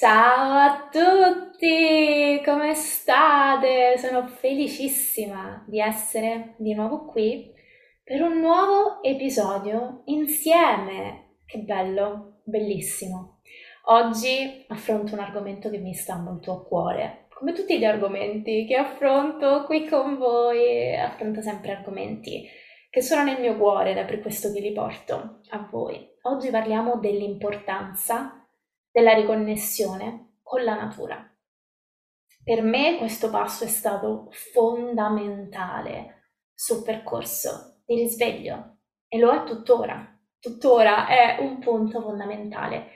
Ciao a tutti, come state? Sono felicissima di essere di nuovo qui per un nuovo episodio insieme. Che bello, bellissimo. Oggi affronto un argomento che mi sta molto a cuore. Come tutti gli argomenti che affronto qui con voi, affronto sempre argomenti che sono nel mio cuore ed è per questo che li porto a voi. Oggi parliamo dell'importanza della riconnessione con la natura. Per me questo passo è stato fondamentale sul percorso di risveglio e lo è tuttora. Tuttora è un punto fondamentale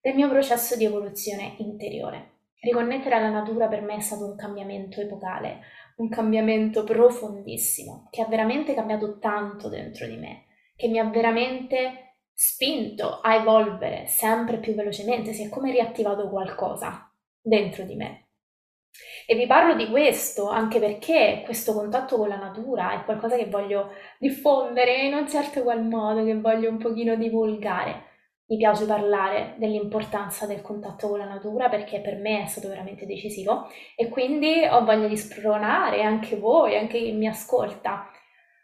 del mio processo di evoluzione interiore. Riconnettere alla natura per me è stato un cambiamento epocale, un cambiamento profondissimo, che ha veramente cambiato tanto dentro di me, che mi ha veramente spinto a evolvere sempre più velocemente, si è come riattivato qualcosa dentro di me. E vi parlo di questo anche perché questo contatto con la natura è qualcosa che voglio diffondere in un certo qual modo, che voglio un pochino divulgare. Mi piace parlare dell'importanza del contatto con la natura perché per me è stato veramente decisivo e quindi ho voglia di spronare anche voi, anche chi mi ascolta,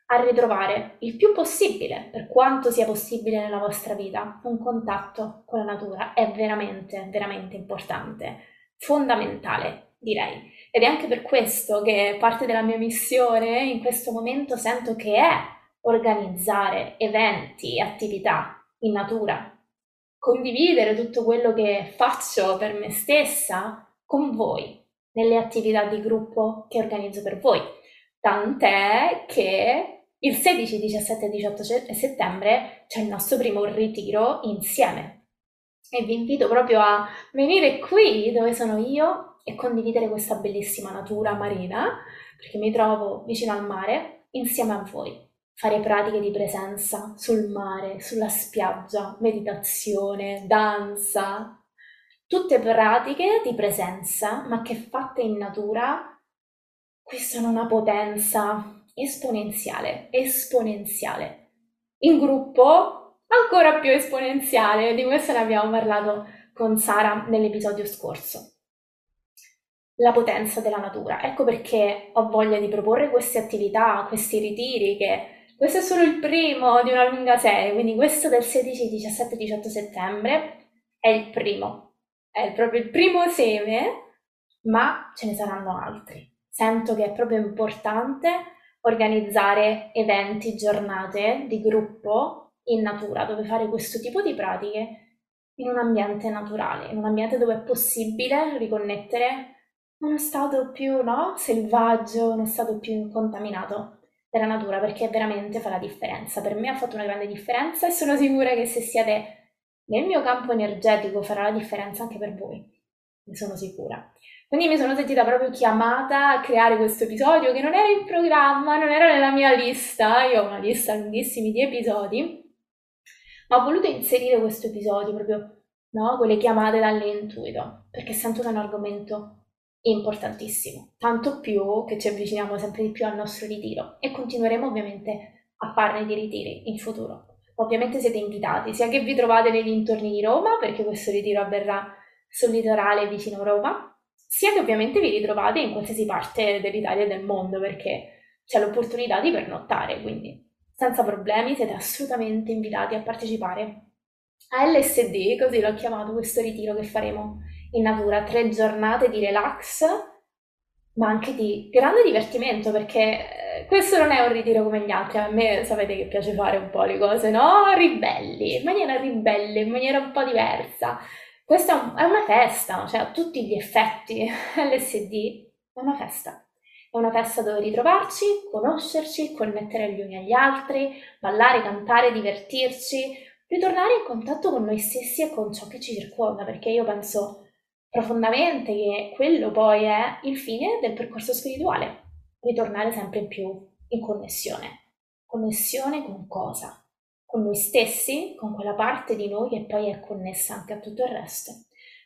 a ritrovare il più possibile, per quanto sia possibile nella vostra vita, un contatto con la natura è veramente, veramente importante, fondamentale, direi. Ed è anche per questo che parte della mia missione in questo momento sento che è organizzare eventi, attività in natura, condividere tutto quello che faccio per me stessa con voi nelle attività di gruppo che organizzo per voi. Tant'è che il 16, 17 e 18 settembre c'è il nostro primo ritiro insieme. E vi invito proprio a venire qui dove sono io e condividere questa bellissima natura marina perché mi trovo vicino al mare insieme a voi. Fare pratiche di presenza sul mare, sulla spiaggia, meditazione, danza, tutte pratiche di presenza ma che fatte in natura acquistano una potenza esponenziale, esponenziale. In gruppo ancora più esponenziale, di questo ne abbiamo parlato con Sara nell'episodio scorso. La potenza della natura. Ecco perché ho voglia di proporre queste attività, questi ritiri che questo è solo il primo di una lunga serie, quindi questo del 16, 17, 18 settembre è il primo, è proprio il primo seme, ma ce ne saranno altri. Sento che è proprio importante organizzare eventi, giornate di gruppo in natura, dove fare questo tipo di pratiche in un ambiente naturale, in un ambiente dove è possibile riconnettere uno stato più no, selvaggio, uno stato più incontaminato della natura, perché veramente fa la differenza. Per me ha fatto una grande differenza e sono sicura che se siete nel mio campo energetico farà la differenza anche per voi, ne sono sicura. Quindi mi sono sentita proprio chiamata a creare questo episodio che non era in programma, non era nella mia lista, io ho una lista lunghissima di episodi, ma ho voluto inserire questo episodio proprio no, con le chiamate dall'intuito, perché sento che è un argomento importantissimo, tanto più che ci avviciniamo sempre di più al nostro ritiro e continueremo ovviamente a farne di ritiri in futuro. Ovviamente siete invitati, sia che vi trovate nei dintorni di Roma, perché questo ritiro avverrà sul litorale vicino Roma, sia che ovviamente vi ritrovate in qualsiasi parte dell'Italia e del mondo perché c'è l'opportunità di pernottare, quindi senza problemi siete assolutamente invitati a partecipare a LSD, così l'ho chiamato questo ritiro che faremo in natura, tre giornate di relax, ma anche di grande divertimento perché eh, questo non è un ritiro come gli altri, a me sapete che piace fare un po' le cose, no? Ribelli, in maniera ribelle, in maniera un po' diversa. Questa è, un, è una festa, cioè a tutti gli effetti LSD è una festa. È una festa dove ritrovarci, conoscerci, connettere gli uni agli altri, ballare, cantare, divertirci, ritornare in contatto con noi stessi e con ciò che ci circonda, perché io penso profondamente che quello poi è il fine del percorso spirituale, ritornare sempre più in connessione. Connessione con cosa? Con noi stessi, con quella parte di noi che poi è connessa anche a tutto il resto.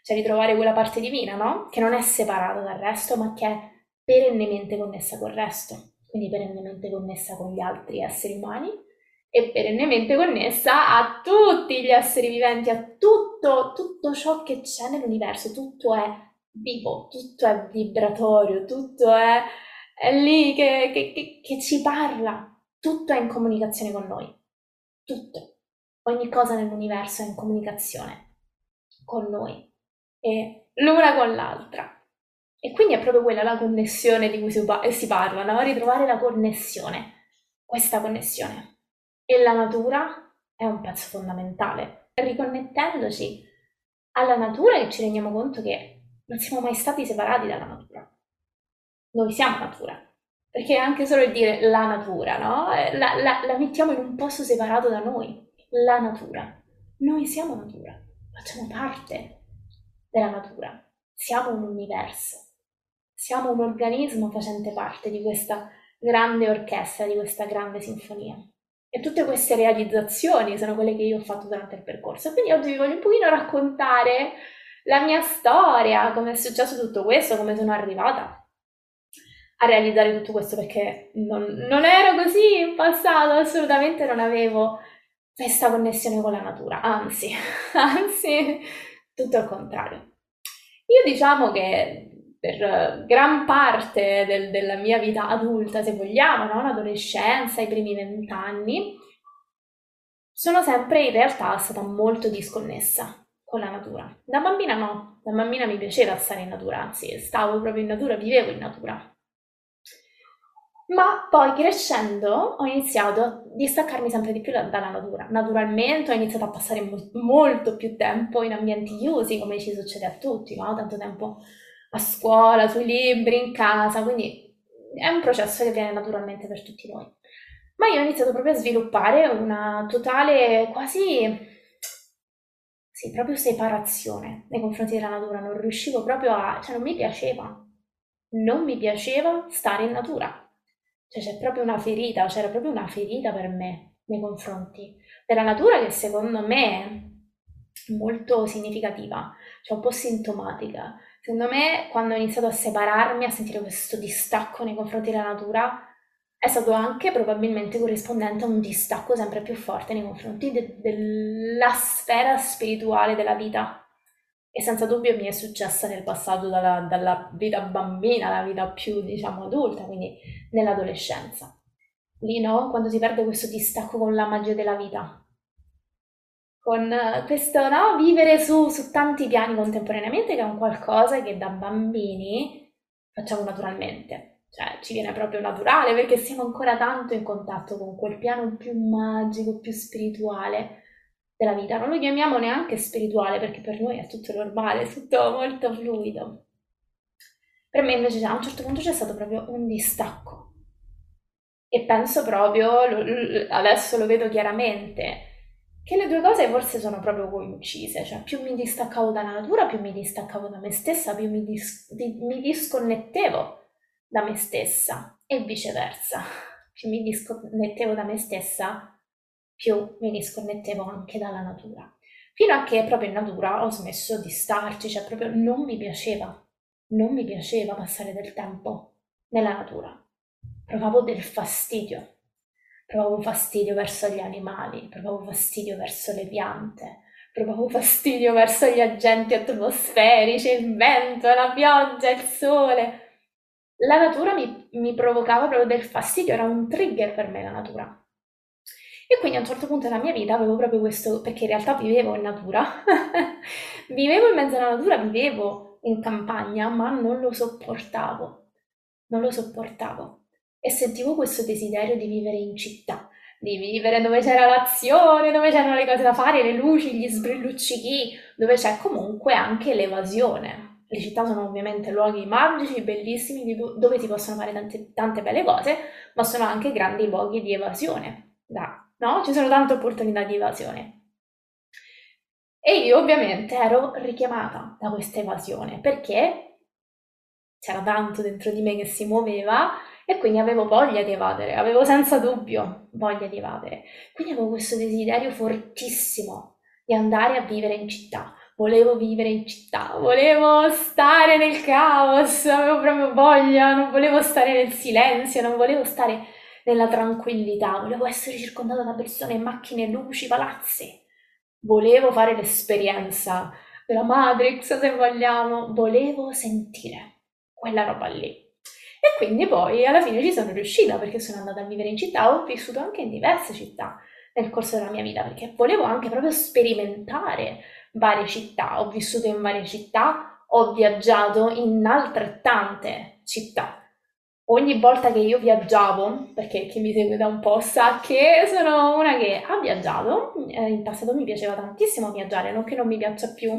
Cioè ritrovare quella parte divina, no? Che non è separata dal resto, ma che è perennemente connessa col resto, quindi perennemente connessa con gli altri esseri umani e perennemente connessa a tutti gli esseri viventi, a tutto, tutto ciò che c'è nell'universo, tutto è vivo, tutto è vibratorio, tutto è, è lì che, che, che, che ci parla, tutto è in comunicazione con noi, tutto, ogni cosa nell'universo è in comunicazione con noi e l'una con l'altra. E quindi è proprio quella la connessione di cui si, si parla, no? ritrovare la connessione, questa connessione. E la natura è un pezzo fondamentale. Riconnettendoci alla natura che ci rendiamo conto che non siamo mai stati separati dalla natura. Noi siamo natura. Perché anche solo il dire la natura, no? Eh, la, la, la mettiamo in un posto separato da noi. La natura. Noi siamo natura, facciamo parte della natura, siamo un universo siamo un organismo facente parte di questa grande orchestra, di questa grande sinfonia. E tutte queste realizzazioni sono quelle che io ho fatto durante il percorso. Quindi oggi vi voglio un pochino raccontare la mia storia, come è successo tutto questo, come sono arrivata a realizzare tutto questo, perché non, non ero così in passato, assolutamente non avevo questa connessione con la natura, anzi, anzi, tutto il contrario. Io diciamo che per gran parte del, della mia vita adulta, se vogliamo, no? l'adolescenza, i primi vent'anni, sono sempre in realtà stata molto disconnessa con la natura. Da bambina no, da bambina mi piaceva stare in natura, anzi stavo proprio in natura, vivevo in natura. Ma poi crescendo ho iniziato a distaccarmi sempre di più dalla natura. Naturalmente ho iniziato a passare mo- molto più tempo in ambienti chiusi, come ci succede a tutti, no? Tanto tempo a scuola, sui libri, in casa, quindi è un processo che viene naturalmente per tutti noi. Ma io ho iniziato proprio a sviluppare una totale, quasi, sì, proprio separazione nei confronti della natura, non riuscivo proprio a, cioè non mi piaceva, non mi piaceva stare in natura. Cioè c'è proprio una ferita, c'era proprio una ferita per me nei confronti della natura che secondo me è molto significativa, cioè un po' sintomatica. Secondo me, quando ho iniziato a separarmi, a sentire questo distacco nei confronti della natura, è stato anche probabilmente corrispondente a un distacco sempre più forte nei confronti de- della sfera spirituale della vita. E senza dubbio mi è successa nel passato dalla, dalla vita bambina alla vita più, diciamo, adulta, quindi nell'adolescenza. Lì, no? Quando si perde questo distacco con la magia della vita, con questo no, vivere su, su tanti piani contemporaneamente, che è un qualcosa che da bambini facciamo naturalmente. Cioè, ci viene proprio naturale perché siamo ancora tanto in contatto con quel piano più magico, più spirituale della vita. Non lo chiamiamo neanche spirituale perché per noi è tutto normale, è tutto molto fluido. Per me invece a un certo punto c'è stato proprio un distacco. E penso proprio, adesso lo vedo chiaramente, che le due cose forse sono proprio coincise, cioè più mi distaccavo dalla natura, più mi distaccavo da me stessa, più mi, dis- di- mi disconnettevo da me stessa e viceversa. Più mi disconnettevo da me stessa, più mi disconnettevo anche dalla natura. Fino a che proprio in natura ho smesso di starci, cioè proprio non mi piaceva, non mi piaceva passare del tempo nella natura. Provavo del fastidio provavo fastidio verso gli animali, provavo fastidio verso le piante, provavo fastidio verso gli agenti atmosferici, il vento, la pioggia, il sole. La natura mi, mi provocava proprio del fastidio, era un trigger per me la natura. E quindi a un certo punto della mia vita avevo proprio questo, perché in realtà vivevo in natura, vivevo in mezzo alla natura, vivevo in campagna, ma non lo sopportavo, non lo sopportavo e sentivo questo desiderio di vivere in città, di vivere dove c'era l'azione, dove c'erano le cose da fare, le luci, gli sbrilluccichi, dove c'è comunque anche l'evasione. Le città sono ovviamente luoghi magici, bellissimi, dove si possono fare tante, tante belle cose, ma sono anche grandi luoghi di evasione. Da, no? Ci sono tante opportunità di evasione. E io ovviamente ero richiamata da questa evasione perché c'era tanto dentro di me che si muoveva e quindi avevo voglia di evadere, avevo senza dubbio voglia di evadere. Quindi avevo questo desiderio fortissimo di andare a vivere in città. Volevo vivere in città, volevo stare nel caos, avevo proprio voglia, non volevo stare nel silenzio, non volevo stare nella tranquillità, volevo essere circondata da persone, macchine, luci, palazzi. volevo fare l'esperienza della Matrix, se vogliamo, volevo sentire quella roba lì. E quindi poi alla fine ci sono riuscita perché sono andata a vivere in città, ho vissuto anche in diverse città nel corso della mia vita perché volevo anche proprio sperimentare varie città, ho vissuto in varie città, ho viaggiato in altrettante città. Ogni volta che io viaggiavo, perché chi mi segue da un po' sa che sono una che ha viaggiato, eh, in passato mi piaceva tantissimo viaggiare, non che non mi piaccia più,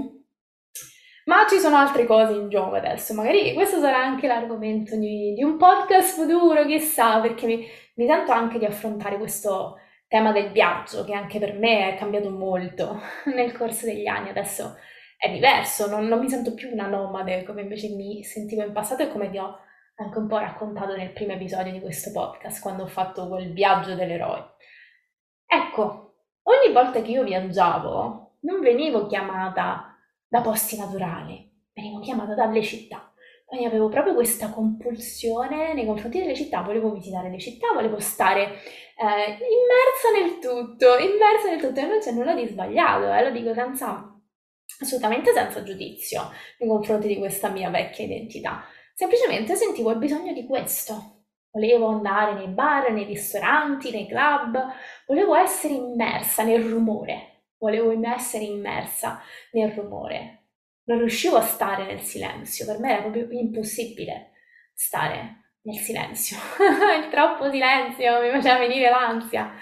ma ci sono altre cose in gioco adesso, magari questo sarà anche l'argomento di, di un podcast futuro, chissà, perché mi, mi sento anche di affrontare questo tema del viaggio, che anche per me è cambiato molto nel corso degli anni, adesso è diverso, non, non mi sento più una nomade come invece mi sentivo in passato e come vi ho anche un po' raccontato nel primo episodio di questo podcast, quando ho fatto quel viaggio dell'eroe. Ecco, ogni volta che io viaggiavo non venivo chiamata da posti naturali, venivo chiamata dalle città. Quindi avevo proprio questa compulsione nei confronti delle città, volevo visitare le città, volevo stare eh, immersa nel tutto, immersa nel tutto e non c'è nulla di sbagliato, eh, lo dico senza, assolutamente senza giudizio nei confronti di questa mia vecchia identità. Semplicemente sentivo il bisogno di questo. Volevo andare nei bar, nei ristoranti, nei club, volevo essere immersa nel rumore, volevo essere immersa nel rumore. Non riuscivo a stare nel silenzio, per me era proprio impossibile stare nel silenzio. Il troppo silenzio mi faceva venire l'ansia.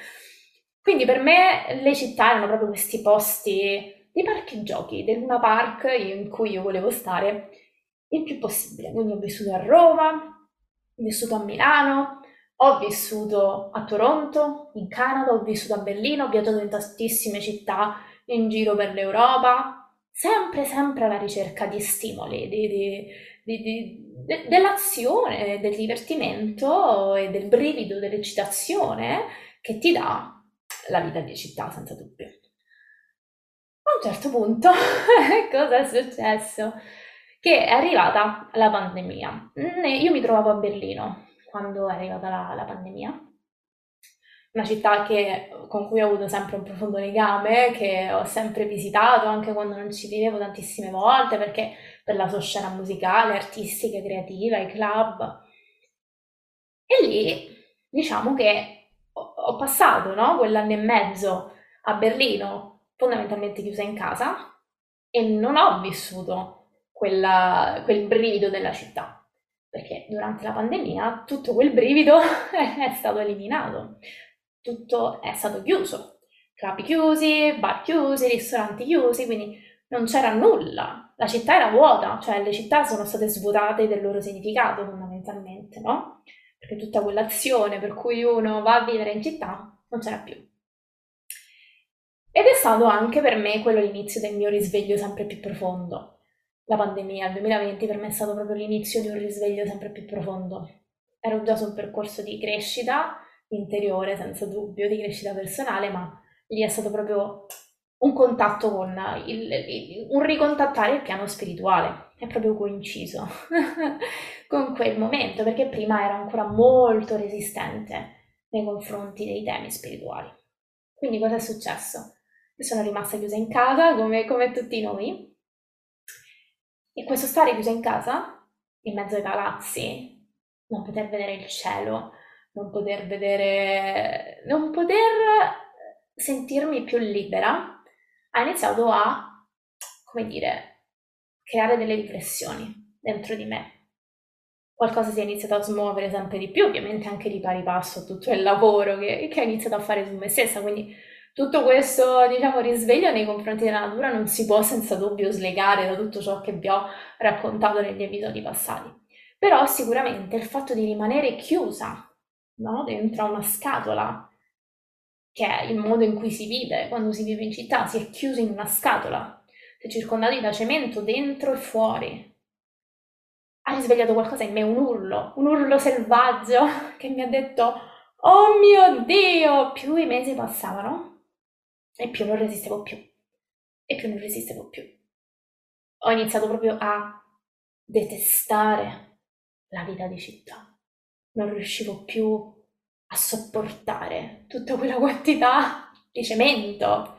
Quindi per me le città erano proprio questi posti di parchi giochi, del Luna Park in cui io volevo stare il più possibile. Quindi ho vissuto a Roma, ho vissuto a Milano, ho vissuto a Toronto, in Canada, ho vissuto a Berlino, ho viaggiato in tantissime città in giro per l'Europa, sempre, sempre alla ricerca di stimoli, di, di, di, dell'azione, del divertimento e del brivido, dell'eccitazione che ti dà la vita di città, senza dubbio. A un certo punto, cosa è successo? Che è arrivata la pandemia. Io mi trovavo a Berlino, quando è arrivata la, la pandemia. Una città che, con cui ho avuto sempre un profondo legame, che ho sempre visitato anche quando non ci vivevo tantissime volte, perché per la sua scena musicale, artistica, creativa, i club. E lì diciamo che ho, passato no? quell'anno e mezzo a Berlino, fondamentalmente chiusa in casa, e non ho vissuto quella, quel brivido della città. Perché durante la pandemia tutto quel brivido è stato eliminato, tutto è stato chiuso, club chiusi, bar chiusi, ristoranti chiusi, quindi non c'era nulla, la città era vuota, cioè le città sono state svuotate del loro significato fondamentalmente, no? Perché tutta quell'azione per cui uno va a vivere in città non c'era più. Ed è stato anche per me quello l'inizio del mio risveglio sempre più profondo la pandemia, il 2020 per me è stato proprio l'inizio di un risveglio sempre più profondo. Ero già su un percorso di crescita interiore, senza dubbio, di crescita personale, ma lì è stato proprio un contatto con il, il, un ricontattare il piano spirituale. È proprio coinciso con quel momento, perché prima ero ancora molto resistente nei confronti dei temi spirituali. Quindi cosa è successo? Sono rimasta chiusa in casa, come, come tutti noi, e questo stare chiuso in casa, in mezzo ai palazzi, non poter vedere il cielo, non poter vedere, non poter sentirmi più libera, ha iniziato a, come dire, creare delle riflessioni dentro di me. Qualcosa si è iniziato a smuovere sempre di più, ovviamente anche di pari passo a tutto il lavoro che, che ho iniziato a fare su me stessa, quindi tutto questo, diciamo, risveglio nei confronti della natura non si può senza dubbio slegare da tutto ciò che vi ho raccontato negli episodi passati. Però sicuramente il fatto di rimanere chiusa no? dentro una scatola, che è il modo in cui si vive quando si vive in città, si è chiusi in una scatola, si è circondati da cemento dentro e fuori. Ha risvegliato qualcosa in me, un urlo, un urlo selvaggio che mi ha detto, oh mio Dio, più i mesi passavano, e più non resistevo più. E più non resistevo più. Ho iniziato proprio a detestare la vita di città. Non riuscivo più a sopportare tutta quella quantità di cemento.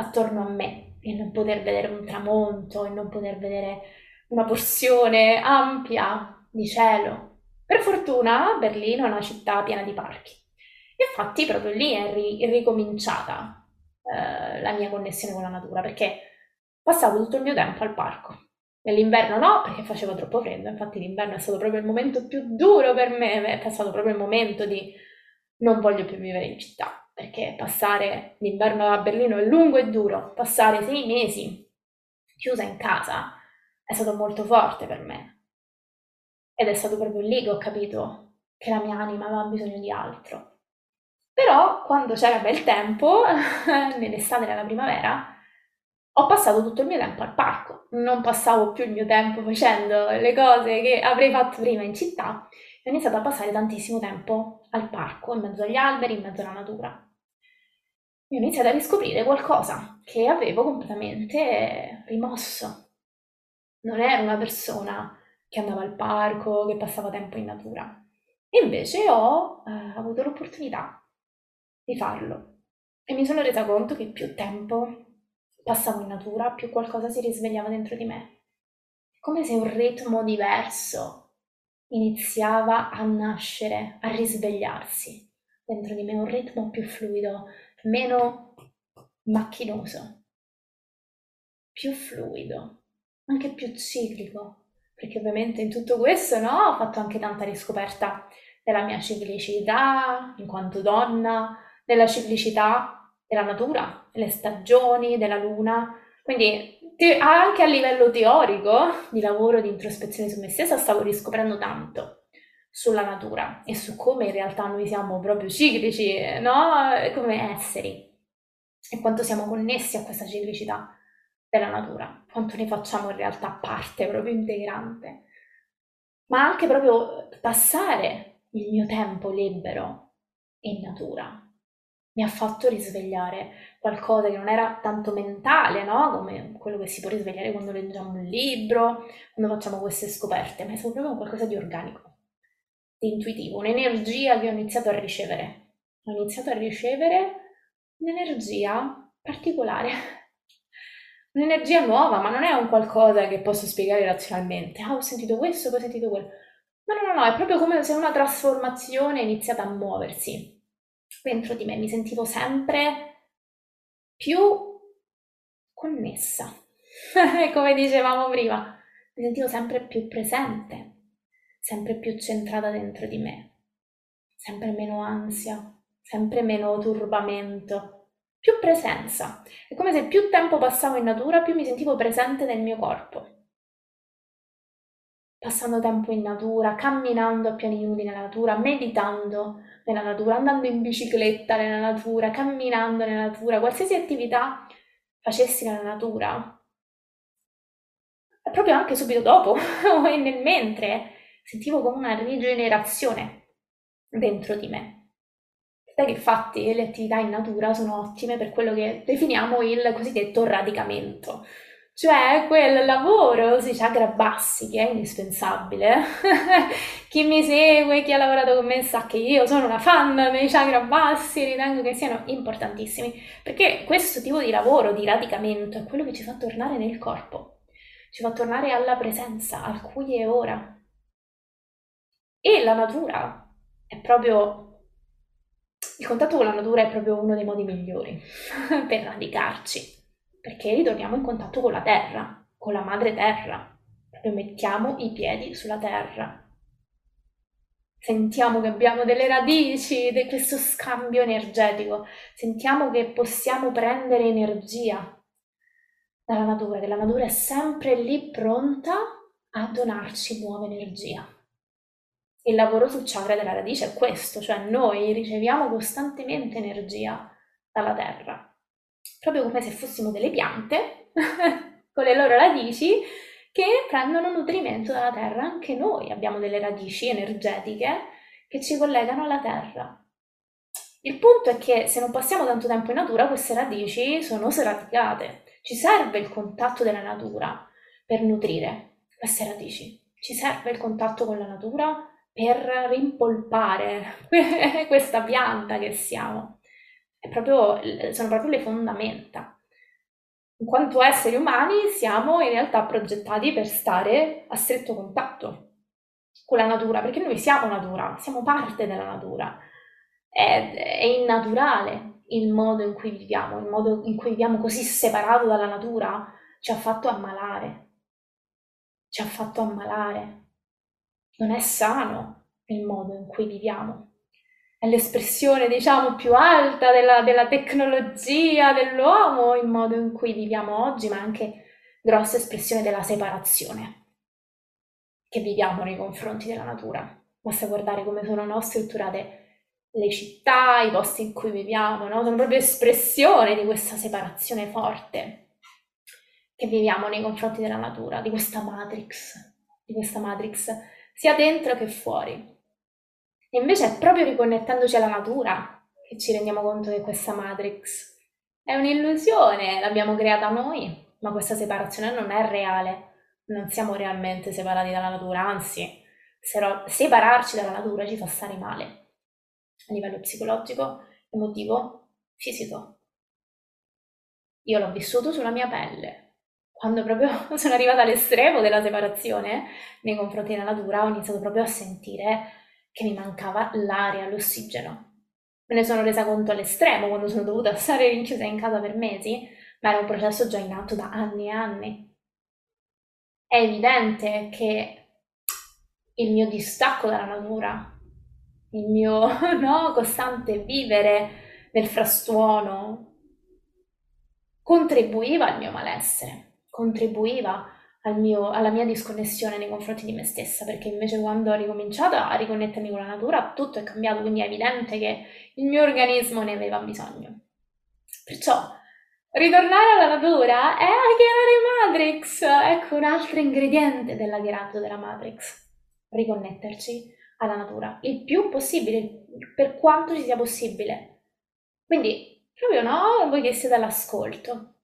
attorno a me e non poter vedere un tramonto e non poter vedere una porzione ampia di cielo. Per fortuna Berlino è una città piena di parchi. Infatti proprio lì è, ri- è ricominciata eh, la mia connessione con la natura perché passavo tutto il mio tempo al parco. Nell'inverno no, perché faceva troppo freddo, infatti l'inverno è stato proprio il momento più duro per me, è passato proprio il momento di non voglio più vivere in città, perché passare l'inverno a Berlino è lungo e duro, passare sei mesi chiusa in casa è stato molto forte per me. Ed è stato proprio lì che ho capito che la mia anima aveva bisogno di altro. Però quando c'era bel tempo, nell'estate e nella primavera, ho passato tutto il mio tempo al parco, non passavo più il mio tempo facendo le cose che avrei fatto prima in città e ho iniziato a passare tantissimo tempo al parco, in mezzo agli alberi, in mezzo alla natura. E ho iniziato a riscoprire qualcosa che avevo completamente rimosso. Non ero una persona che andava al parco, che passava tempo in natura. E invece ho eh, avuto l'opportunità di farlo. E mi sono resa conto che più tempo passavo in natura, più qualcosa si risvegliava dentro di me. Come se un ritmo diverso iniziava a nascere, a risvegliarsi dentro di me, un ritmo più fluido, meno macchinoso, più fluido, anche più ciclico, perché ovviamente in tutto questo no, ho fatto anche tanta riscoperta della mia ciclicità in quanto donna, della ciclicità della natura, delle stagioni, della luna. Quindi anche a livello teorico di lavoro, di introspezione su me stessa, stavo riscoprendo tanto sulla natura e su come in realtà noi siamo proprio ciclici, no? Come esseri e quanto siamo connessi a questa ciclicità della natura, quanto ne facciamo in realtà parte proprio integrante, ma anche proprio passare il mio tempo libero in natura, mi ha fatto risvegliare qualcosa che non era tanto mentale, no? Come quello che si può risvegliare quando leggiamo un libro, quando facciamo queste scoperte, ma è stato proprio qualcosa di organico, di intuitivo, un'energia che ho iniziato a ricevere. Ho iniziato a ricevere un'energia particolare, un'energia nuova, ma non è un qualcosa che posso spiegare razionalmente. Ah, ho sentito questo, poi ho sentito quello. No, no, no, no, è proprio come se una trasformazione è iniziata a muoversi dentro di me, mi sentivo sempre più connessa, come dicevamo prima, mi sentivo sempre più presente, sempre più centrata dentro di me, sempre meno ansia, sempre meno turbamento, più presenza. È come se più tempo passavo in natura, più mi sentivo presente nel mio corpo. Passando tempo in natura, camminando a piani nudi nella natura, meditando, nella natura, andando in bicicletta nella natura, camminando nella natura, qualsiasi attività facessi nella natura, proprio anche subito dopo o nel mentre, sentivo come una rigenerazione dentro di me. Che infatti le attività in natura sono ottime per quello che definiamo il cosiddetto radicamento, cioè quel lavoro sui chakra bassi che è indispensabile. chi mi segue, chi ha lavorato con me sa che io sono una fan dei chakra bassi, ritengo che siano importantissimi, perché questo tipo di lavoro, di radicamento, è quello che ci fa tornare nel corpo, ci fa tornare alla presenza, al qui e ora. E la natura è proprio... Il contatto con la natura è proprio uno dei modi migliori per radicarci perché ritorniamo in contatto con la terra, con la madre terra, proprio mettiamo i piedi sulla terra. Sentiamo che abbiamo delle radici di questo scambio energetico, sentiamo che possiamo prendere energia dalla natura, che la natura è sempre lì pronta a donarci nuova energia. Il lavoro sul chakra della radice è questo, cioè noi riceviamo costantemente energia dalla terra proprio come se fossimo delle piante con le loro radici che prendono nutrimento dalla terra. Anche noi abbiamo delle radici energetiche che ci collegano alla terra. Il punto è che se non passiamo tanto tempo in natura, queste radici sono sradicate. Ci serve il contatto della natura per nutrire queste radici. Ci serve il contatto con la natura per rimpolpare questa pianta che siamo proprio, sono proprio le fondamenta in quanto esseri umani siamo in realtà progettati per stare a stretto contatto con la natura, perché noi siamo natura, siamo parte della natura. È, è innaturale il modo in cui viviamo, il modo in cui viviamo così separato dalla natura ci ha fatto ammalare. Ci ha fatto ammalare. Non è sano il modo in cui viviamo. È l'espressione, diciamo, più alta della, della tecnologia dell'uomo, il modo in cui viviamo oggi, ma anche grossa espressione della separazione che viviamo nei confronti della natura. Basta guardare come sono no, strutturate le città, i posti in cui viviamo, no? sono proprio espressione di questa separazione forte che viviamo nei confronti della natura, di questa matrix, di questa matrix sia dentro che fuori. E invece è proprio riconnettendoci alla natura che ci rendiamo conto che questa matrix è un'illusione, l'abbiamo creata noi, ma questa separazione non è reale, non siamo realmente separati dalla natura, anzi, separarci dalla natura ci fa stare male a livello psicologico, emotivo, fisico. Io l'ho vissuto sulla mia pelle. Quando proprio sono arrivata all'estremo della separazione nei confronti della natura, ho iniziato proprio a sentire che mi mancava l'aria, l'ossigeno. Me ne sono resa conto all'estremo quando sono dovuta stare rinchiusa in casa per mesi, ma era un processo già in atto da anni e anni è evidente che il mio distacco dalla natura, il mio no, costante vivere nel frastuono, contribuiva al mio malessere, contribuiva al mio, alla mia disconnessione nei confronti di me stessa, perché invece quando ho ricominciato a riconnettermi con la natura tutto è cambiato, quindi è evidente che il mio organismo ne aveva bisogno. Perciò Ritornare alla natura è hackerare Matrix, ecco un altro ingrediente dell'hackeraggio della Matrix. Riconnetterci alla natura il più possibile, per quanto ci sia possibile. Quindi, proprio no, voi che siete all'ascolto,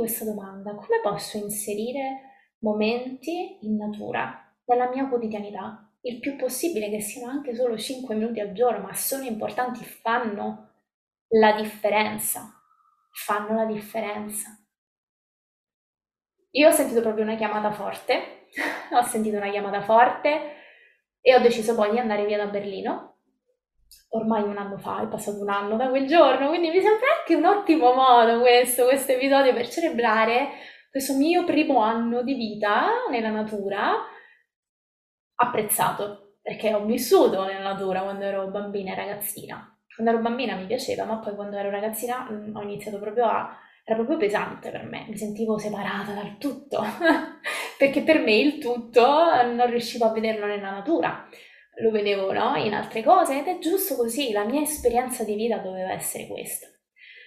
questa domanda, come posso inserire momenti in natura nella mia quotidianità? Il più possibile che siano anche solo 5 minuti al giorno, ma sono importanti, fanno la differenza fanno la differenza. Io ho sentito proprio una chiamata forte, ho sentito una chiamata forte e ho deciso poi di andare via da Berlino. Ormai un anno fa, è passato un anno da quel giorno, quindi mi sembra anche un ottimo modo questo, questo episodio per celebrare questo mio primo anno di vita nella natura, apprezzato, perché ho vissuto nella natura quando ero bambina e ragazzina. Quando ero bambina mi piaceva, ma poi quando ero ragazzina mm, ho iniziato proprio a... era proprio pesante per me, mi sentivo separata dal tutto, perché per me il tutto non riuscivo a vederlo nella natura, lo vedevo no? in altre cose ed è giusto così, la mia esperienza di vita doveva essere questa.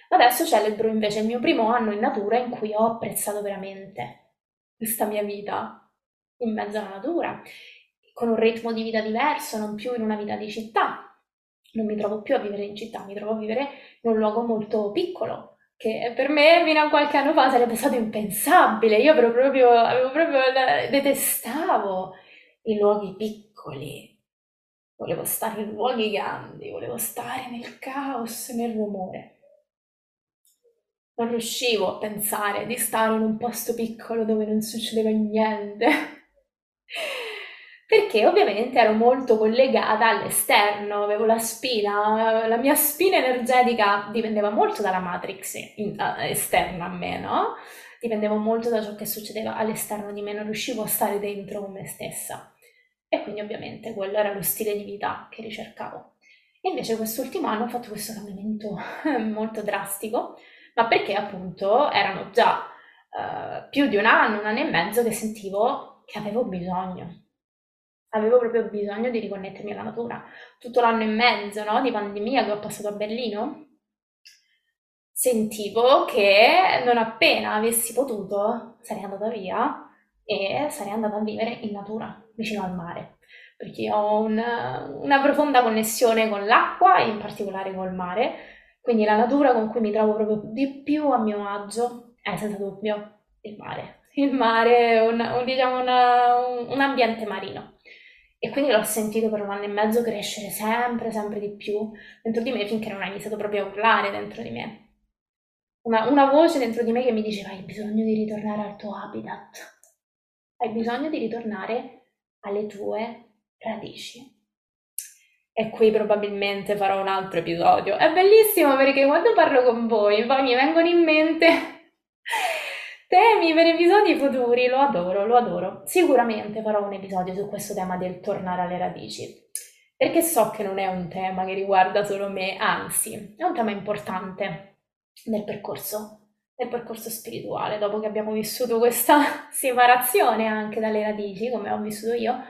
Adesso celebro invece il mio primo anno in natura in cui ho apprezzato veramente questa mia vita in mezzo alla natura, con un ritmo di vita diverso, non più in una vita di città, non mi trovo più a vivere in città, mi trovo a vivere in un luogo molto piccolo, che per me fino a qualche anno fa sarebbe stato impensabile. Io proprio, proprio, detestavo i luoghi piccoli. Volevo stare in luoghi grandi, volevo stare nel caos, nel rumore. Non riuscivo a pensare di stare in un posto piccolo dove non succedeva niente perché ovviamente ero molto collegata all'esterno, avevo la spina, la mia spina energetica dipendeva molto dalla matrix in, uh, esterna a me, no? Dipendevo molto da ciò che succedeva all'esterno di me, non riuscivo a stare dentro me stessa. E quindi ovviamente quello era lo stile di vita che ricercavo. E invece quest'ultimo anno ho fatto questo cambiamento molto drastico, ma perché appunto erano già uh, più di un anno, un anno e mezzo che sentivo che avevo bisogno avevo proprio bisogno di riconnettermi alla natura. Tutto l'anno e mezzo no, di pandemia che ho passato a Berlino, sentivo che non appena avessi potuto sarei andata via e sarei andata a vivere in natura, vicino al mare, perché ho una, una profonda connessione con l'acqua e in particolare col mare, quindi la natura con cui mi trovo proprio di più a mio agio è senza dubbio il mare. Il mare è un, un, diciamo una, un, un ambiente marino. E quindi l'ho sentito per un anno e mezzo crescere sempre, sempre di più dentro di me finché non ha iniziato proprio a urlare dentro di me. una, una voce dentro di me che mi diceva hai bisogno di ritornare al tuo habitat, hai bisogno di ritornare alle tue radici. E qui probabilmente farò un altro episodio. È bellissimo perché quando parlo con voi poi mi vengono in mente temi per episodi futuri. Lo adoro, lo adoro. Sicuramente farò un episodio su questo tema del tornare alle radici. Perché so che non è un tema che riguarda solo me, anzi, è un tema importante nel percorso, nel percorso spirituale. Dopo che abbiamo vissuto questa separazione anche dalle radici, come ho vissuto io,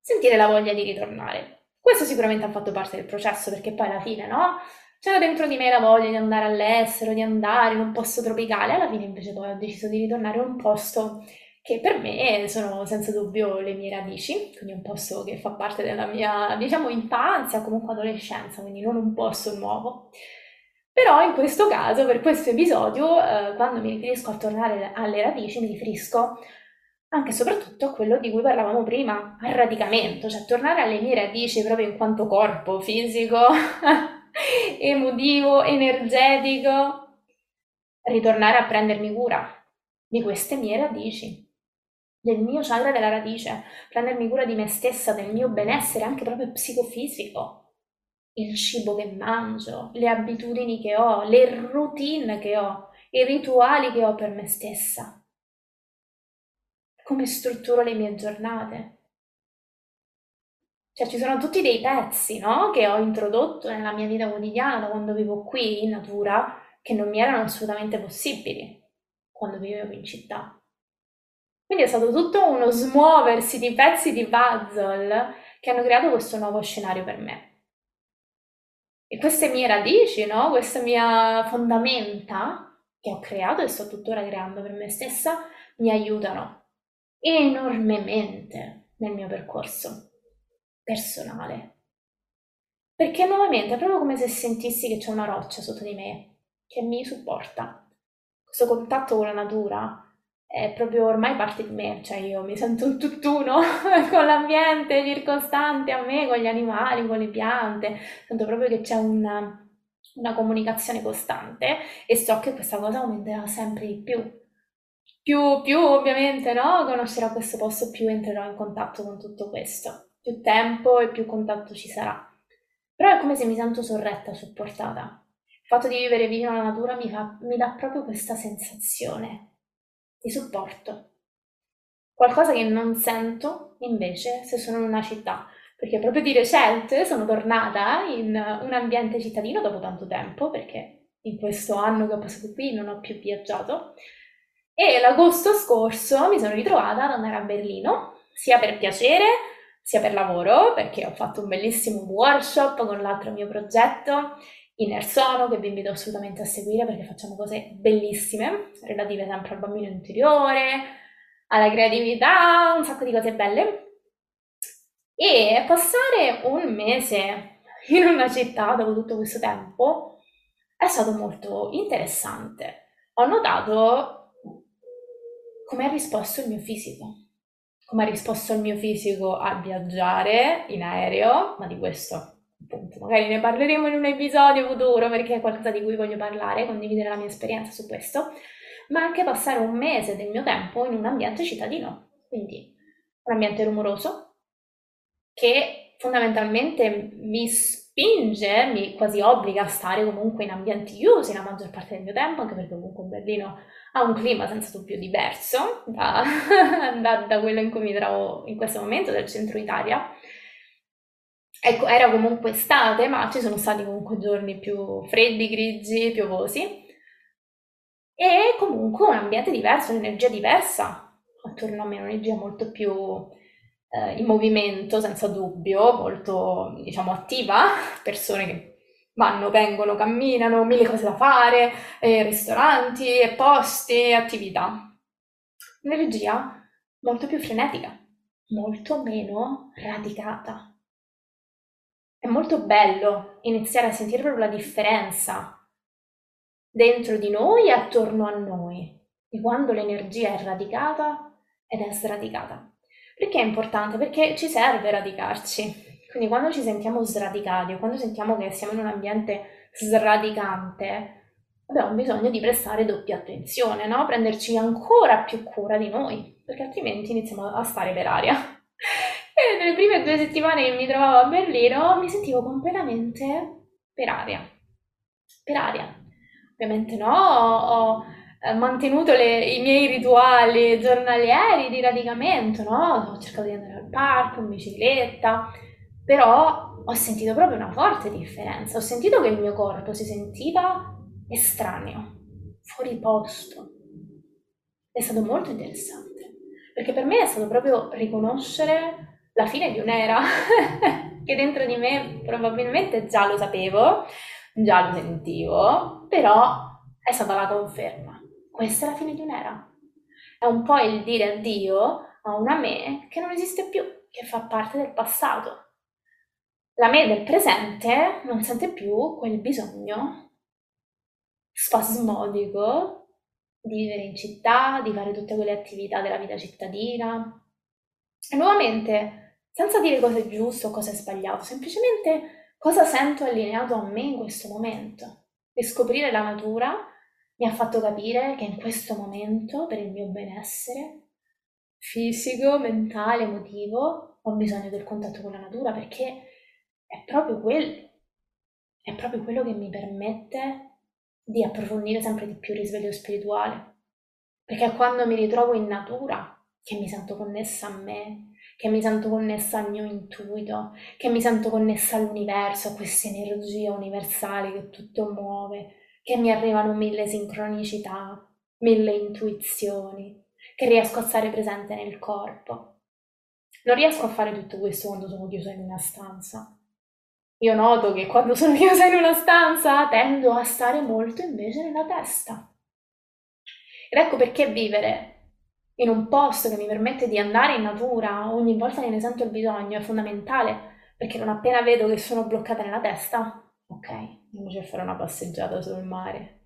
sentire la voglia di ritornare. Questo sicuramente ha fatto parte del processo perché poi alla fine, no? C'era dentro di me la voglia di andare all'estero, di andare in un posto tropicale, alla fine invece poi ho deciso di ritornare in un posto che per me sono senza dubbio le mie radici, quindi un posto che fa parte della mia, diciamo, infanzia, comunque adolescenza, quindi non un posto nuovo. Però in questo caso, per questo episodio, eh, quando mi riferisco a tornare alle radici, mi riferisco anche e soprattutto a quello di cui parlavamo prima, al radicamento, cioè tornare alle mie radici proprio in quanto corpo fisico, emotivo, energetico, ritornare a prendermi cura di queste mie radici, del mio chakra della radice, prendermi cura di me stessa, del mio benessere anche proprio psicofisico, il cibo che mangio, le abitudini che ho, le routine che ho, i rituali che ho per me stessa come strutturo le mie giornate. Cioè ci sono tutti dei pezzi, no? Che ho introdotto nella mia vita quotidiana da quando vivo qui in natura che non mi erano assolutamente possibili quando vivevo in città. Quindi è stato tutto uno smuoversi di pezzi di puzzle che hanno creato questo nuovo scenario per me. E queste mie radici, no? Questa mia fondamenta che ho creato e sto tuttora creando per me stessa, mi aiutano enormemente nel mio percorso personale. Perché nuovamente è proprio come se sentissi che c'è una roccia sotto di me che mi supporta. Questo contatto con la natura è proprio ormai parte di me, cioè io mi sento un tutt'uno con l'ambiente circostante a me, con gli animali, con le piante, sento proprio che c'è una, una comunicazione costante e so che questa cosa aumenterà sempre di più più, più ovviamente no, conoscerò questo posto, più entrerò in contatto con tutto questo. Più tempo e più contatto ci sarà. Però è come se mi sento sorretta, supportata. Il fatto di vivere vicino alla natura mi, fa, mi dà proprio questa sensazione di supporto. Qualcosa che non sento invece se sono in una città, perché proprio di recente sono tornata in un ambiente cittadino dopo tanto tempo, perché in questo anno che ho passato qui non ho più viaggiato, e l'agosto scorso mi sono ritrovata ad andare a Berlino, sia per piacere sia per lavoro, perché ho fatto un bellissimo workshop con l'altro mio progetto, Inner Sono, che vi invito assolutamente a seguire perché facciamo cose bellissime, relative sempre al bambino interiore, alla creatività, un sacco di cose belle. E passare un mese in una città dopo tutto questo tempo è stato molto interessante. Ho notato come ha risposto il mio fisico. Come ha risposto il mio fisico a viaggiare in aereo, ma di questo magari ne parleremo in un episodio futuro perché è qualcosa di cui voglio parlare, condividere la mia esperienza su questo, ma anche passare un mese del mio tempo in un ambiente cittadino, quindi un ambiente rumoroso che fondamentalmente mi spinge, mi quasi obbliga a stare comunque in ambienti chiusi la maggior parte del mio tempo, anche perché comunque Berlino ha un clima senza dubbio diverso da, da, da quello in cui mi trovo in questo momento, del centro Italia. Ecco, era comunque estate, ma ci sono stati comunque giorni più freddi, grigi, piovosi. E comunque un ambiente diverso, un'energia diversa attorno a me, un'energia molto più eh, in movimento, senza dubbio, molto, diciamo, attiva, persone che vanno, vengono, camminano, mille cose da fare, eh, ristoranti, posti, attività. Un'energia molto più frenetica, molto meno radicata. È molto bello iniziare a sentire proprio la differenza dentro di noi e attorno a noi, di quando l'energia è radicata ed è sradicata. Perché è importante? Perché ci serve radicarci, quindi quando ci sentiamo sradicati o quando sentiamo che siamo in un ambiente sradicante, abbiamo bisogno di prestare doppia attenzione, no? Prenderci ancora più cura di noi, perché altrimenti iniziamo a stare per aria. E nelle prime due settimane che mi trovavo a Berlino mi sentivo completamente per aria. Per aria. Ovviamente no, ho, ho mantenuto le, i miei rituali giornalieri di radicamento, no? Ho cercato di andare al parco in bicicletta, però ho sentito proprio una forte differenza. Ho sentito che il mio corpo si sentiva estraneo, fuori posto. È stato molto interessante, perché per me è stato proprio riconoscere la fine di un'era che dentro di me probabilmente già lo sapevo, già lo sentivo, però è stata la conferma. Questa è la fine di un'era. È un po' il dire addio a una me che non esiste più, che fa parte del passato. La me del presente non sente più quel bisogno spasmodico di vivere in città, di fare tutte quelle attività della vita cittadina. E nuovamente, senza dire cosa è giusto o cosa è sbagliato, semplicemente cosa sento allineato a me in questo momento. E scoprire la natura mi ha fatto capire che in questo momento, per il mio benessere fisico, mentale, emotivo, ho bisogno del contatto con la natura perché è proprio quello, è proprio quello che mi permette di approfondire sempre di più il risveglio spirituale. Perché è quando mi ritrovo in natura che mi sento connessa a me, che mi sento connessa al mio intuito, che mi sento connessa all'universo, a queste energie universali che tutto muove, che mi arrivano mille sincronicità, mille intuizioni, che riesco a stare presente nel corpo. Non riesco a fare tutto questo quando sono chiusa in una stanza, io noto che quando sono chiusa in una stanza tendo a stare molto invece nella testa. Ed ecco perché vivere in un posto che mi permette di andare in natura ogni volta che ne sento il bisogno è fondamentale, perché non appena vedo che sono bloccata nella testa, ok, andiamoci a fare una passeggiata sul mare,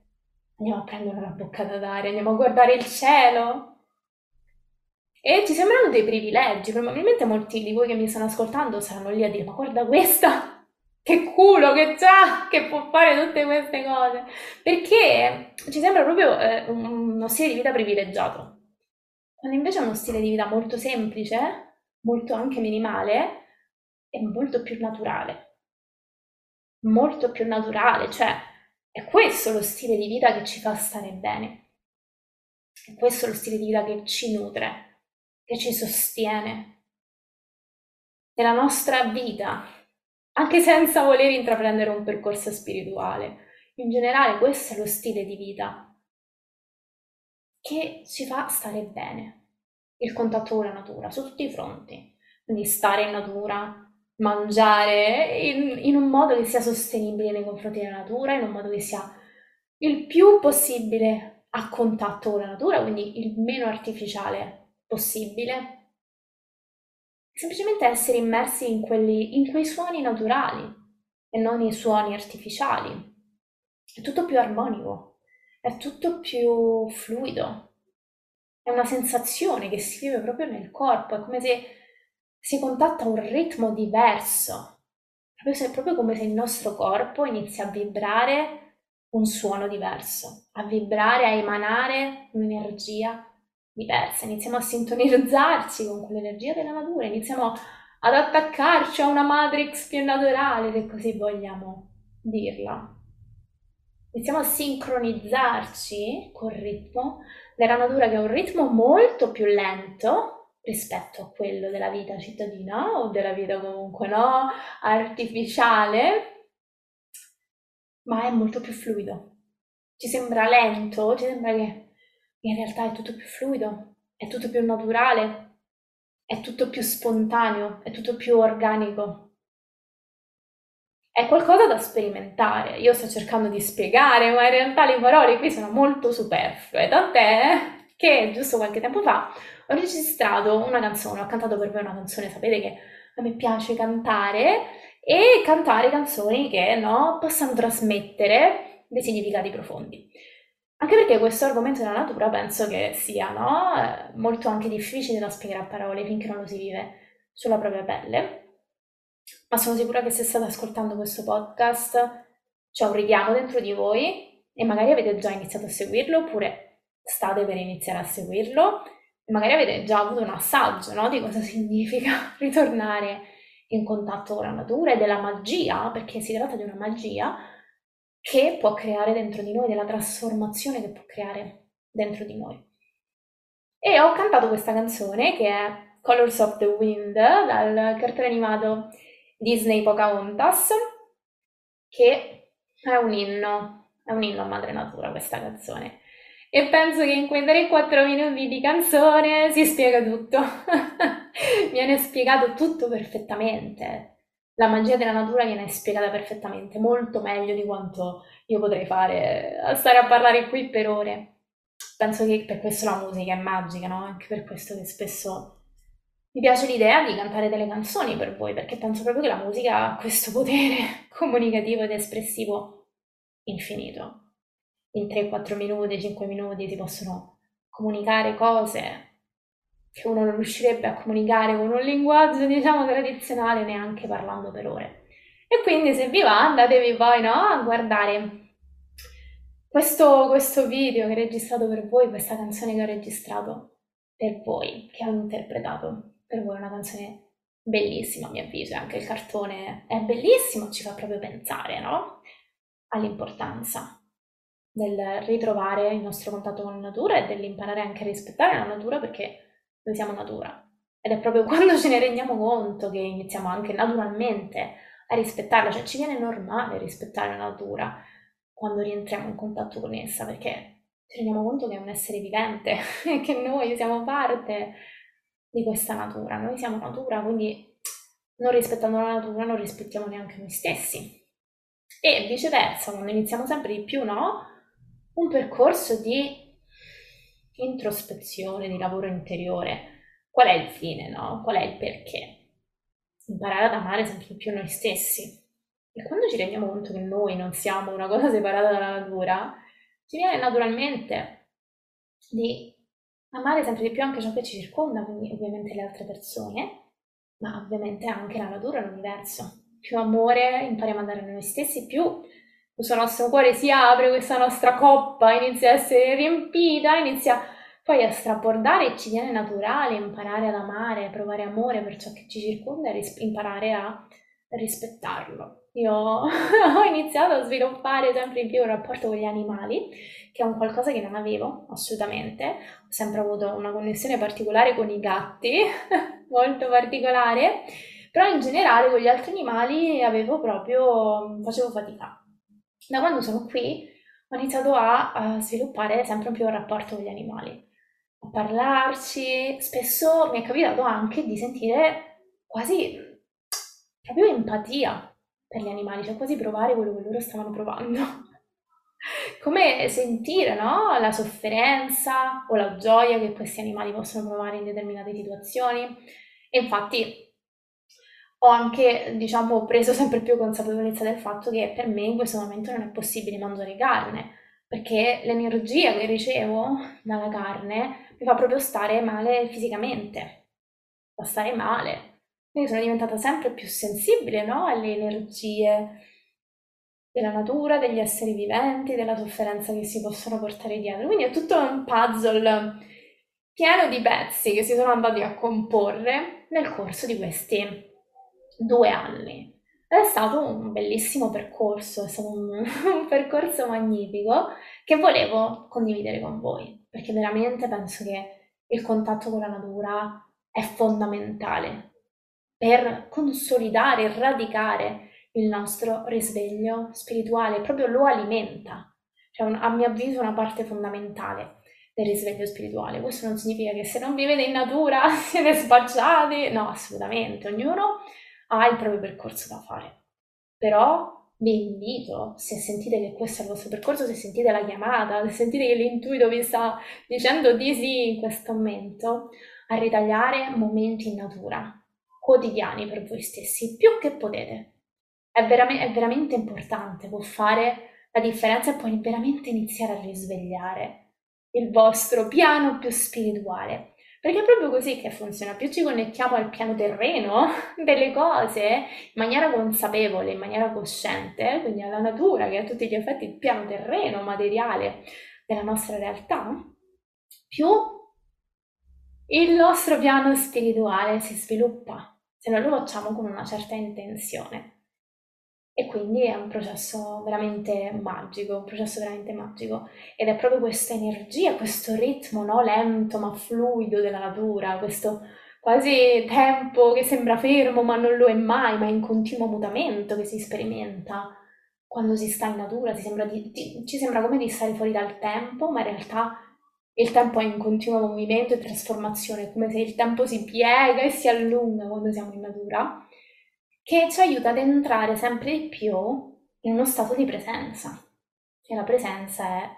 andiamo a prendere una boccata d'aria, andiamo a guardare il cielo. E ci sembrano dei privilegi, probabilmente molti di voi che mi stanno ascoltando saranno lì a dire ma guarda questa, che culo che c'ha, che può fare tutte queste cose, perché ci sembra proprio eh, uno stile di vita privilegiato, invece è uno stile di vita molto semplice, molto anche minimale e molto più naturale, molto più naturale, cioè è questo lo stile di vita che ci fa stare bene, è questo lo stile di vita che ci nutre, che ci sostiene. Nella nostra vita anche senza voler intraprendere un percorso spirituale. In generale questo è lo stile di vita che ci fa stare bene, il contatto con la natura su tutti i fronti, quindi stare in natura, mangiare in, in un modo che sia sostenibile nei confronti della natura, in un modo che sia il più possibile a contatto con la natura, quindi il meno artificiale possibile, semplicemente essere immersi in, quelli, in quei suoni naturali e non i suoni artificiali. È tutto più armonico, è tutto più fluido, è una sensazione che si vive proprio nel corpo, è come se si contatta un ritmo diverso, se, proprio come se il nostro corpo inizia a vibrare un suono diverso, a vibrare, a emanare un'energia diversa, iniziamo a sintonizzarci con quell'energia della natura, iniziamo ad attaccarci a una matrix più naturale, se così vogliamo dirla. Iniziamo a sincronizzarci col ritmo della natura, che è un ritmo molto più lento rispetto a quello della vita cittadina o della vita comunque no, artificiale, ma è molto più fluido. Ci sembra lento, ci sembra che in realtà è tutto più fluido, è tutto più naturale, è tutto più spontaneo, è tutto più organico. È qualcosa da sperimentare. Io sto cercando di spiegare, ma in realtà le parole qui sono molto superflue, tant'è che giusto qualche tempo fa ho registrato una canzone, ho cantato per voi una canzone, sapete che a me piace cantare e cantare canzoni che no, possano trasmettere dei significati profondi. Anche perché questo argomento della natura penso che sia no? Molto anche difficile da spiegare a parole finché non lo si vive sulla propria pelle. Ma sono sicura che se state ascoltando questo podcast c'è un richiamo dentro di voi e magari avete già iniziato a seguirlo oppure state per iniziare a seguirlo e magari avete già avuto un assaggio no, di cosa significa ritornare in contatto con la natura e della magia, perché si tratta di una magia che può creare dentro di noi, della trasformazione che può creare dentro di noi. E ho cantato questa canzone che è Colors of the Wind dal cartone animato Disney Pocahontas, che è un inno, è un inno a madre natura questa canzone. E penso che in quei 3-4 minuti di canzone si spiega tutto. viene spiegato tutto perfettamente. La magia della natura viene spiegata perfettamente, molto meglio di quanto io potrei fare a stare a parlare qui per ore. Penso che per questo la musica è magica, no? Anche per questo che spesso mi piace l'idea di cantare delle canzoni per voi, perché penso proprio che la musica ha questo potere comunicativo ed espressivo infinito. In 3-4 minuti, 5 minuti si possono comunicare cose che uno non riuscirebbe a comunicare con un linguaggio, diciamo, tradizionale neanche parlando per ore. E quindi se vi va andatevi poi no, a guardare questo, questo video che ho registrato per voi, questa canzone che ho registrato per voi, che ho interpretato per voi è una canzone bellissima a mio avviso anche il cartone è bellissimo, ci fa proprio pensare no? all'importanza del ritrovare il nostro contatto con la natura e dell'imparare anche a rispettare la natura perché noi siamo natura ed è proprio quando ce ne rendiamo conto che iniziamo anche naturalmente a rispettarla, cioè ci viene normale rispettare la natura quando rientriamo in contatto con essa perché ci rendiamo conto che è un essere vivente e che noi siamo parte di questa natura. Noi siamo natura, quindi non rispettando la natura non rispettiamo neanche noi stessi. E viceversa, quando iniziamo sempre di più, no? Un percorso di introspezione, di lavoro interiore. Qual è il fine, no? Qual è il perché? Imparare ad amare sempre di più noi stessi. E quando ci rendiamo conto che noi non siamo una cosa separata dalla natura, ci viene naturalmente di amare sempre di più anche ciò che ci circonda, quindi ovviamente le altre persone, ma ovviamente anche la natura l'universo. Più amore impariamo a dare a noi stessi, più questo nostro cuore si apre, questa nostra coppa inizia a essere riempita, inizia poi a strabordare e ci viene naturale imparare ad amare, provare amore per ciò che ci circonda e ris- imparare a rispettarlo. Io ho iniziato a sviluppare sempre di più un rapporto con gli animali che è un qualcosa che non avevo assolutamente. Ho sempre avuto una connessione particolare con i gatti, molto particolare, però in generale con gli altri animali avevo proprio, facevo fatica. Da quando sono qui ho iniziato a, a sviluppare sempre più un rapporto con gli animali, a parlarci, spesso mi è capitato anche di sentire quasi proprio empatia per gli animali, cioè quasi provare quello che loro stavano provando come sentire no? la sofferenza o la gioia che questi animali possono provare in determinate situazioni. E infatti ho anche, diciamo, preso sempre più consapevolezza del fatto che per me in questo momento non è possibile mangiare carne, perché l'energia che ricevo dalla carne mi fa proprio stare male fisicamente, fa stare male. Quindi sono diventata sempre più sensibile no? alle energie della natura, degli esseri viventi, della sofferenza che si possono portare dietro. Quindi è tutto un puzzle pieno di pezzi che si sono andati a comporre nel corso di questi due anni. È stato un bellissimo percorso, è stato un, un percorso magnifico che volevo condividere con voi, perché veramente penso che il contatto con la natura è fondamentale per consolidare e radicare il nostro risveglio spirituale, proprio lo alimenta. Cioè, a mio avviso, una parte fondamentale del risveglio spirituale. Questo non significa che se non vivete in natura siete sbaggiati, no, assolutamente, ognuno ha il proprio percorso da fare. Però vi invito, se sentite che questo è il vostro percorso, se sentite la chiamata, se sentite che l'intuito vi sta dicendo di sì in questo momento, a ritagliare momenti in natura, quotidiani per voi stessi, più che potete. È, vera- è veramente importante, può fare la differenza e puoi veramente iniziare a risvegliare il vostro piano più spirituale. Perché è proprio così che funziona, più ci connettiamo al piano terreno delle cose in maniera consapevole, in maniera cosciente, quindi alla natura, che è a tutti gli effetti il piano terreno, materiale della nostra realtà, più il nostro piano spirituale si sviluppa, se noi lo facciamo con una certa intenzione. E quindi è un processo veramente magico, un processo veramente magico. Ed è proprio questa energia, questo ritmo no? lento ma fluido della natura, questo quasi tempo che sembra fermo ma non lo è mai, ma è in continuo mutamento che si sperimenta quando si sta in natura, sembra di, di, ci sembra come di stare fuori dal tempo, ma in realtà il tempo è in continuo movimento e trasformazione, come se il tempo si piega e si allunga quando siamo in natura che ci aiuta ad entrare sempre di più in uno stato di presenza. E la presenza è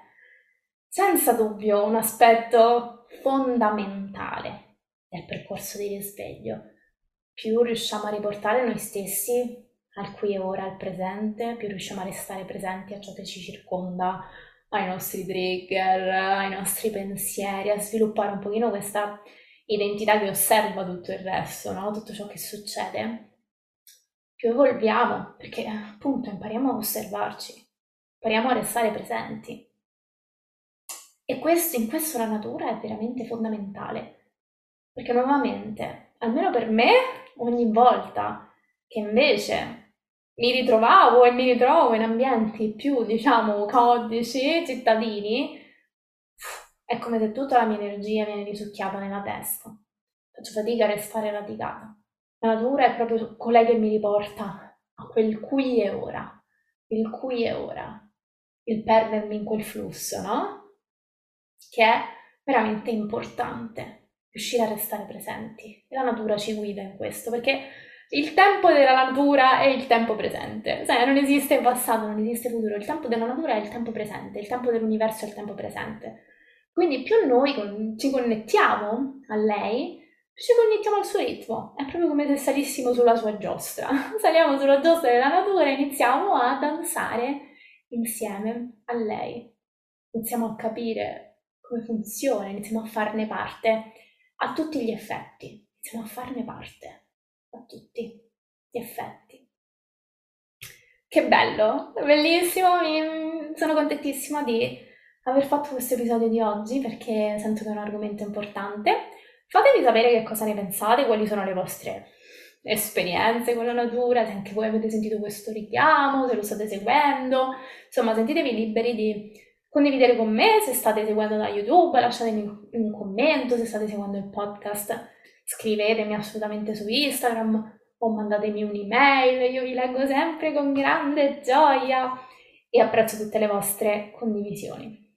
senza dubbio un aspetto fondamentale del percorso di risveglio. Più riusciamo a riportare noi stessi al qui e ora, al presente, più riusciamo a restare presenti a ciò che ci circonda, ai nostri trigger, ai nostri pensieri, a sviluppare un pochino questa identità che osserva tutto il resto, no? tutto ciò che succede più evolviamo, perché appunto impariamo a osservarci, impariamo a restare presenti. E questo, in questo la natura è veramente fondamentale, perché nuovamente, almeno per me, ogni volta che invece mi ritrovavo e mi ritrovo in ambienti più, diciamo, caotici, cittadini, è come se tutta la mia energia viene risucchiata nella testa. Faccio fatica a restare radicata. La natura è proprio colei che mi riporta a quel qui e ora, il qui e ora, il perdermi in quel flusso, no? Che è veramente importante, riuscire a restare presenti. E la natura ci guida in questo, perché il tempo della natura è il tempo presente, cioè non esiste passato, non esiste futuro, il tempo della natura è il tempo presente, il tempo dell'universo è il tempo presente. Quindi più noi ci connettiamo a lei, ci connettiamo al suo ritmo, è proprio come se salissimo sulla sua giostra. Saliamo sulla giostra della natura e iniziamo a danzare insieme a lei. Iniziamo a capire come funziona, iniziamo a farne parte a tutti gli effetti. Iniziamo a farne parte a tutti gli effetti. Che bello, bellissimo, mi... sono contentissima di aver fatto questo episodio di oggi perché sento che è un argomento importante. Fatemi sapere che cosa ne pensate, quali sono le vostre esperienze con la natura, se anche voi avete sentito questo richiamo, se lo state seguendo, insomma sentitevi liberi di condividere con me, se state seguendo da YouTube lasciatemi un commento, se state seguendo il podcast scrivetemi assolutamente su Instagram o mandatemi un'email, io vi leggo sempre con grande gioia e apprezzo tutte le vostre condivisioni.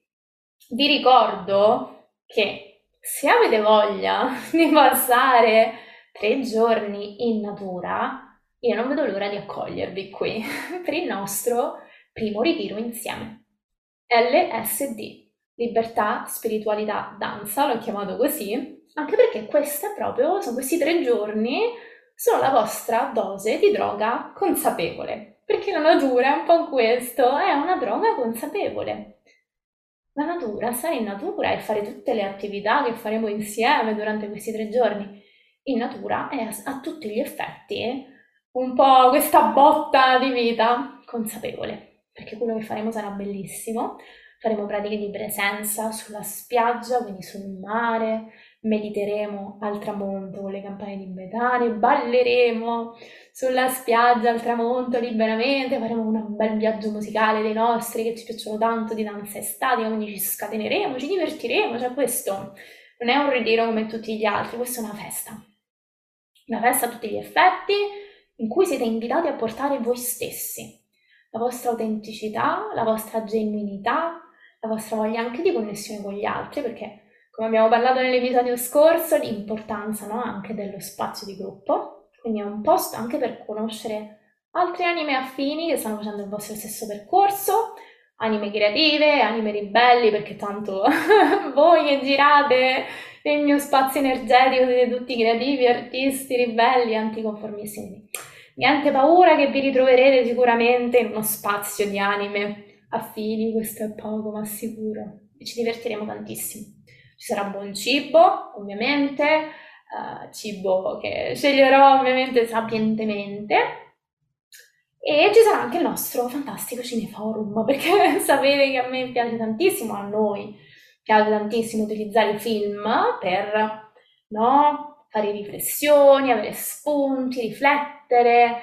Vi ricordo che se avete voglia di passare tre giorni in natura, io non vedo l'ora di accogliervi qui per il nostro primo ritiro insieme. LSD, libertà, spiritualità, danza, l'ho chiamato così, anche perché queste proprio, sono questi tre giorni, sono la vostra dose di droga consapevole. Perché la natura è un po' questo, è una droga consapevole. La natura, stare in natura e fare tutte le attività che faremo insieme durante questi tre giorni in natura è a tutti gli effetti un po' questa botta di vita consapevole, perché quello che faremo sarà bellissimo. Faremo pratiche di presenza sulla spiaggia, quindi sul mare, mediteremo al tramonto con le campane tibetane, balleremo sulla spiaggia al tramonto liberamente, faremo un bel viaggio musicale dei nostri che ci piacciono tanto di danza estatica, quindi ci scateneremo, ci divertiremo, cioè questo non è un ritiro come tutti gli altri, questa è una festa. Una festa a tutti gli effetti in cui siete invitati a portare voi stessi, la vostra autenticità, la vostra genuinità, la vostra voglia anche di connessione con gli altri, perché come abbiamo parlato nell'episodio scorso, l'importanza no, anche dello spazio di gruppo, quindi è un posto anche per conoscere altre anime affini che stanno facendo il vostro stesso percorso, anime creative, anime ribelli, perché tanto voi che girate nel mio spazio energetico siete tutti creativi, artisti, ribelli, anticonformisti. Niente paura che vi ritroverete sicuramente in uno spazio di anime affini, questo è poco ma sicuro, e ci divertiremo tantissimo Ci sarà buon cibo, ovviamente, uh, cibo che sceglierò ovviamente sapientemente. E ci sarà anche il nostro fantastico cineforum, perché sapete che a me piace tantissimo, a noi piace tantissimo utilizzare i film per no, fare riflessioni, avere spunti, riflettere,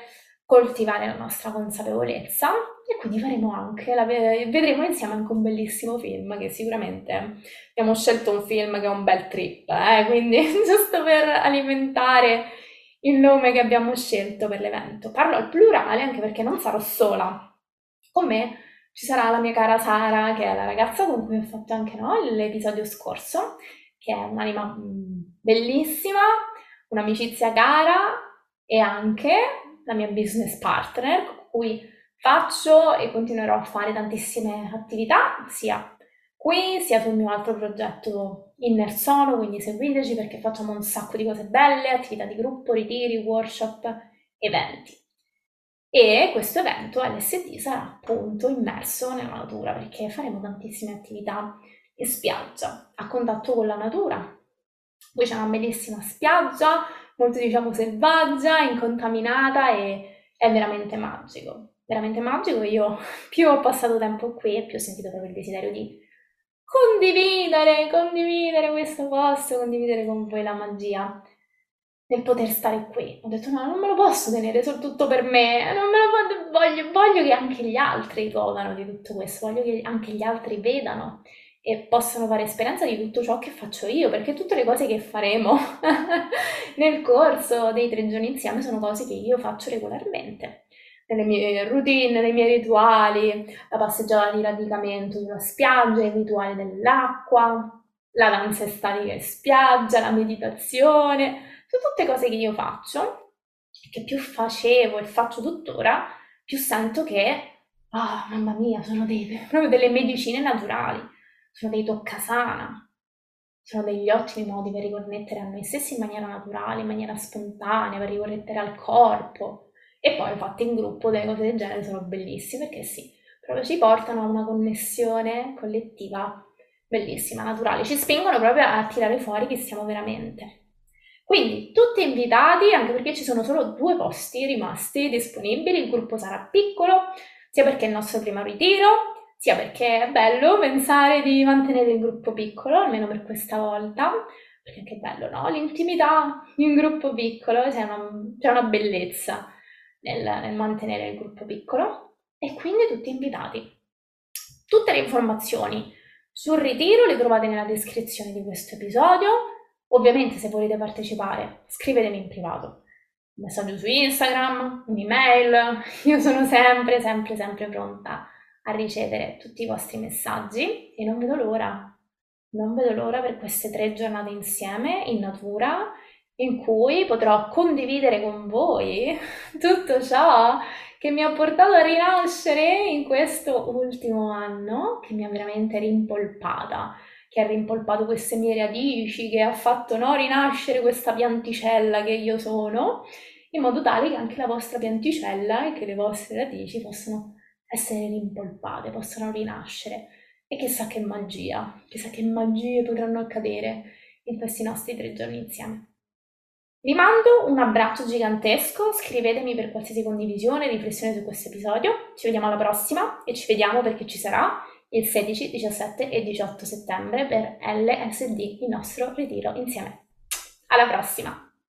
coltivare la nostra consapevolezza e quindi faremo anche, la, vedremo insieme anche un bellissimo film che sicuramente abbiamo scelto un film che è un bel trip, eh? quindi giusto per alimentare il nome che abbiamo scelto per l'evento. Parlo al plurale anche perché non sarò sola. Con me ci sarà la mia cara Sara, che è la ragazza con cui ho fatto anche no, l'episodio scorso, che è un'anima mm, bellissima, un'amicizia cara e anche la mia business partner con cui faccio e continuerò a fare tantissime attività, sia qui sia sul mio altro progetto Inner Sono, quindi seguiteci perché facciamo un sacco di cose belle, attività di gruppo, ritiri, workshop, eventi. E questo evento LSD sarà appunto immerso nella natura perché faremo tantissime attività in spiaggia, a contatto con la natura. Poi c'è una bellissima spiaggia, molto diciamo selvaggia, incontaminata e è veramente magico veramente magico. Io più ho passato tempo qui e più ho sentito proprio il desiderio di condividere, condividere questo posto, condividere con voi la magia del poter stare qui. Ho detto no, non me lo posso tenere soltanto per me, non me lo voglio, voglio che anche gli altri godano di tutto questo, voglio che anche gli altri vedano e possano fare esperienza di tutto ciò che faccio io, perché tutte le cose che faremo nel corso dei tre giorni insieme sono cose che io faccio regolarmente. Nelle mie routine, nei miei rituali, la passeggiata di radicamento sulla spiaggia, i rituali dell'acqua, la danza estatica in spiaggia, la meditazione, sono tutte cose che io faccio, che più facevo e faccio tuttora, più sento che, ah, oh, mamma mia, sono dei, proprio delle medicine naturali, sono dei toccasana, sono degli ottimi modi per riconnettere a noi stessi in maniera naturale, in maniera spontanea, per riconnettere al corpo, e poi fatte in gruppo delle cose del genere sono bellissime perché sì, proprio ci portano a una connessione collettiva bellissima, naturale, ci spingono proprio a tirare fuori chi siamo veramente. Quindi tutti invitati, anche perché ci sono solo due posti rimasti disponibili, il gruppo sarà piccolo, sia perché è il nostro primo ritiro, sia perché è bello pensare di mantenere il gruppo piccolo, almeno per questa volta, perché anche bello, no? L'intimità in un gruppo piccolo, c'è una, c'è una bellezza nel, nel mantenere il gruppo piccolo e quindi tutti invitati. Tutte le informazioni sul ritiro le trovate nella descrizione di questo episodio. Ovviamente se volete partecipare scrivetemi in privato, un messaggio su Instagram, un'email, io sono sempre, sempre, sempre pronta a ricevere tutti i vostri messaggi e non vedo l'ora, non vedo l'ora per queste tre giornate insieme in natura in cui potrò condividere con voi tutto ciò che mi ha portato a rinascere in questo ultimo anno, che mi ha veramente rimpolpata, che ha rimpolpato queste mie radici, che ha fatto no, rinascere questa pianticella che io sono, in modo tale che anche la vostra pianticella e che le vostre radici possano essere rimpolpate, possano rinascere. E chissà che magia, chissà che magie potranno accadere in questi nostri tre giorni insieme. Vi mando un abbraccio gigantesco, scrivetemi per qualsiasi condivisione, riflessione su questo episodio. Ci vediamo alla prossima e ci vediamo perché ci sarà il 16, 17 e 18 settembre per LSD, il nostro ritiro insieme. Alla prossima!